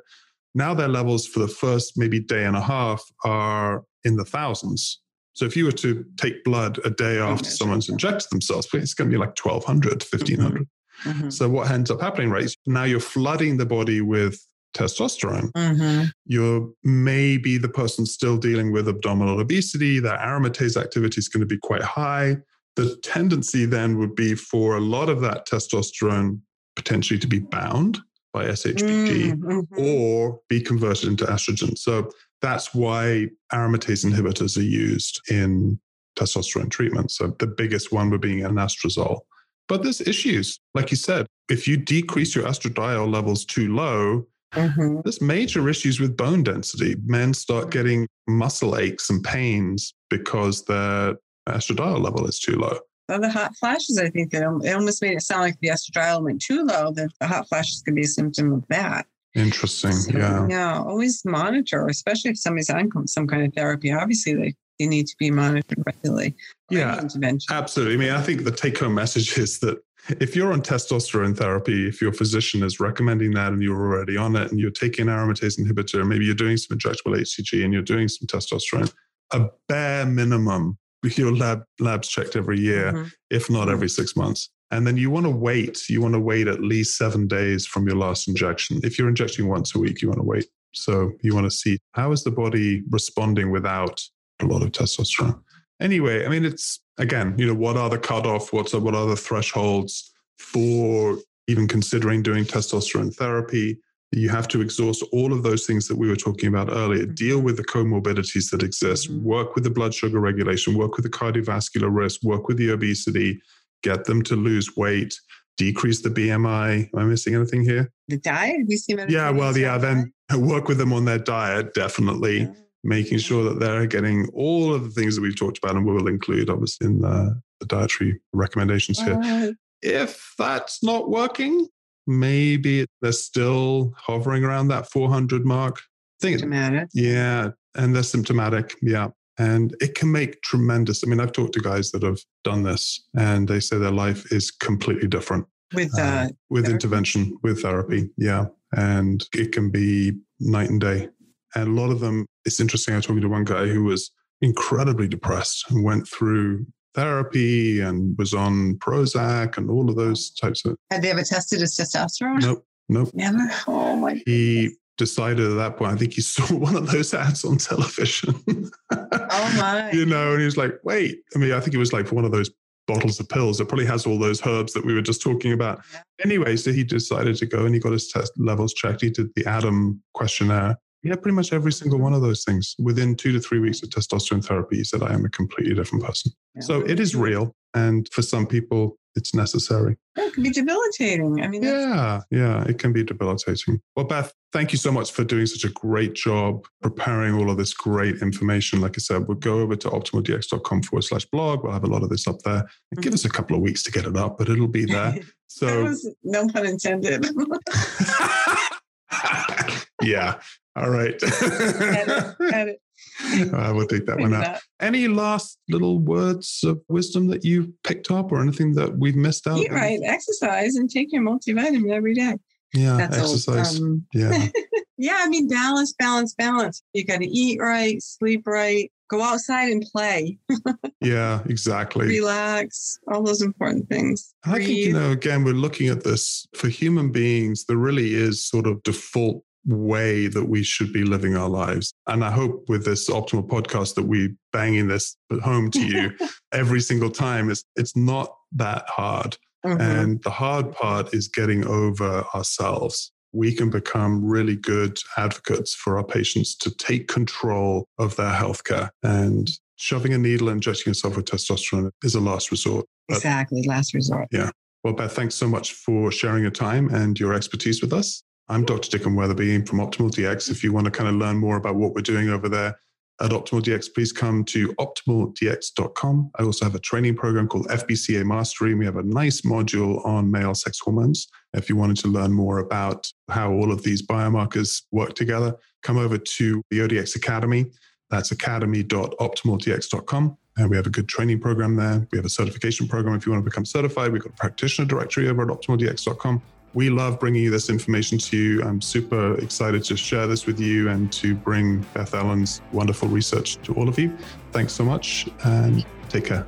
S1: Now their levels for the first maybe day and a half are in the thousands. So if you were to take blood a day oh, after someone's injected themselves, it's going to be like 1200, 1500. Mm-hmm. So what ends up happening, right? Now you're flooding the body with testosterone. Mm-hmm. You're maybe the person still dealing with abdominal obesity, their aromatase activity is going to be quite high. The tendency then would be for a lot of that testosterone potentially to be bound by SHBG mm-hmm. or be converted into estrogen. So that's why aromatase inhibitors are used in testosterone treatment. So the biggest one would be anastrozole. But there's issues. Like you said, if you decrease your estradiol levels too low, mm-hmm. there's major issues with bone density. Men start getting muscle aches and pains because their estradiol level is too low
S2: the hot flashes, I think that it almost made it sound like the estradiol went too low, that the hot flashes could be a symptom of that.
S1: Interesting. So, yeah.
S2: Yeah. Always monitor, especially if somebody's on some kind of therapy. Obviously, they, they need to be monitored regularly.
S1: Yeah. Absolutely. I mean, I think the take home message is that if you're on testosterone therapy, if your physician is recommending that and you're already on it and you're taking aromatase inhibitor, maybe you're doing some injectable HCG and you're doing some testosterone, a bare minimum your lab labs checked every year, mm-hmm. if not every six months. And then you want to wait. You want to wait at least seven days from your last injection. If you're injecting once a week, you want to wait. So you want to see how is the body responding without a lot of testosterone. Anyway, I mean, it's again, you know, what are the cutoff? What's what are the thresholds for even considering doing testosterone therapy? You have to exhaust all of those things that we were talking about earlier. Mm-hmm. Deal with the comorbidities that exist, mm-hmm. work with the blood sugar regulation, work with the cardiovascular risk, work with the obesity, get them to lose weight, decrease the BMI. Am I missing anything here?
S2: The diet? We see
S1: yeah, well, yeah, then work with them on their diet, definitely. Yeah. Making sure that they're getting all of the things that we've talked about, and we will include obviously in the, the dietary recommendations here. If that's not working, maybe they're still hovering around that 400 mark.
S2: Think symptomatic.
S1: Yeah, and they're symptomatic. Yeah. And it can make tremendous. I mean, I've talked to guys that have done this and they say their life is completely different
S2: with uh, uh,
S1: with therapy? intervention, with therapy. Yeah. And it can be night and day. And a lot of them, it's interesting. I was talking to one guy who was incredibly depressed and went through therapy and was on Prozac and all of those types of.
S2: Had they ever tested his testosterone?
S1: Nope. Nope.
S2: Never. Oh my.
S1: He decided at that point. I think he saw one of those ads on television.
S2: oh my.
S1: You know, and he was like, "Wait." I mean, I think it was like one of those bottles of pills. It probably has all those herbs that we were just talking about. Yeah. Anyway, so he decided to go and he got his test levels checked. He did the ADAM questionnaire yeah, pretty much every single one of those things. Within two to three weeks of testosterone therapy, he said, I am a completely different person. Yeah. So it is real. And for some people, it's necessary.
S2: It can be debilitating. I mean,
S1: yeah, yeah, it can be debilitating. Well, Beth, thank you so much for doing such a great job preparing all of this great information. Like I said, we'll go over to optimaldx.com forward slash blog. We'll have a lot of this up there. Mm-hmm. Give us a couple of weeks to get it up, but it'll be there. So,
S2: no pun intended.
S1: yeah. All right. edit, edit. I will take that one out. That. Any last little words of wisdom that you've picked up or anything that we've missed out?
S2: Eat right, exercise, and take your multivitamin every day.
S1: Yeah, That's exercise. Um, yeah.
S2: yeah, I mean, balance, balance, balance. You got to eat right, sleep right, go outside and play.
S1: yeah, exactly.
S2: Relax, all those important things.
S1: I think, you know, again, we're looking at this for human beings, there really is sort of default way that we should be living our lives. And I hope with this optimal podcast that we banging this home to you every single time. It's it's not that hard. Mm-hmm. And the hard part is getting over ourselves. We can become really good advocates for our patients to take control of their healthcare. And shoving a needle and injecting yourself with testosterone is a last resort.
S2: But, exactly, last resort.
S1: Yeah. Well, Beth, thanks so much for sharing your time and your expertise with us. I'm Dr. Dicken Weatherby from Optimal DX. If you want to kind of learn more about what we're doing over there at Optimal DX, please come to optimaldx.com. I also have a training program called FBCA Mastery. We have a nice module on male sex hormones. If you wanted to learn more about how all of these biomarkers work together, come over to the ODX Academy. That's academy.optimaldx.com. And we have a good training program there. We have a certification program if you want to become certified. We've got a practitioner directory over at optimaldx.com. We love bringing you this information to you. I'm super excited to share this with you and to bring Beth Allen's wonderful research to all of you. Thanks so much and take care.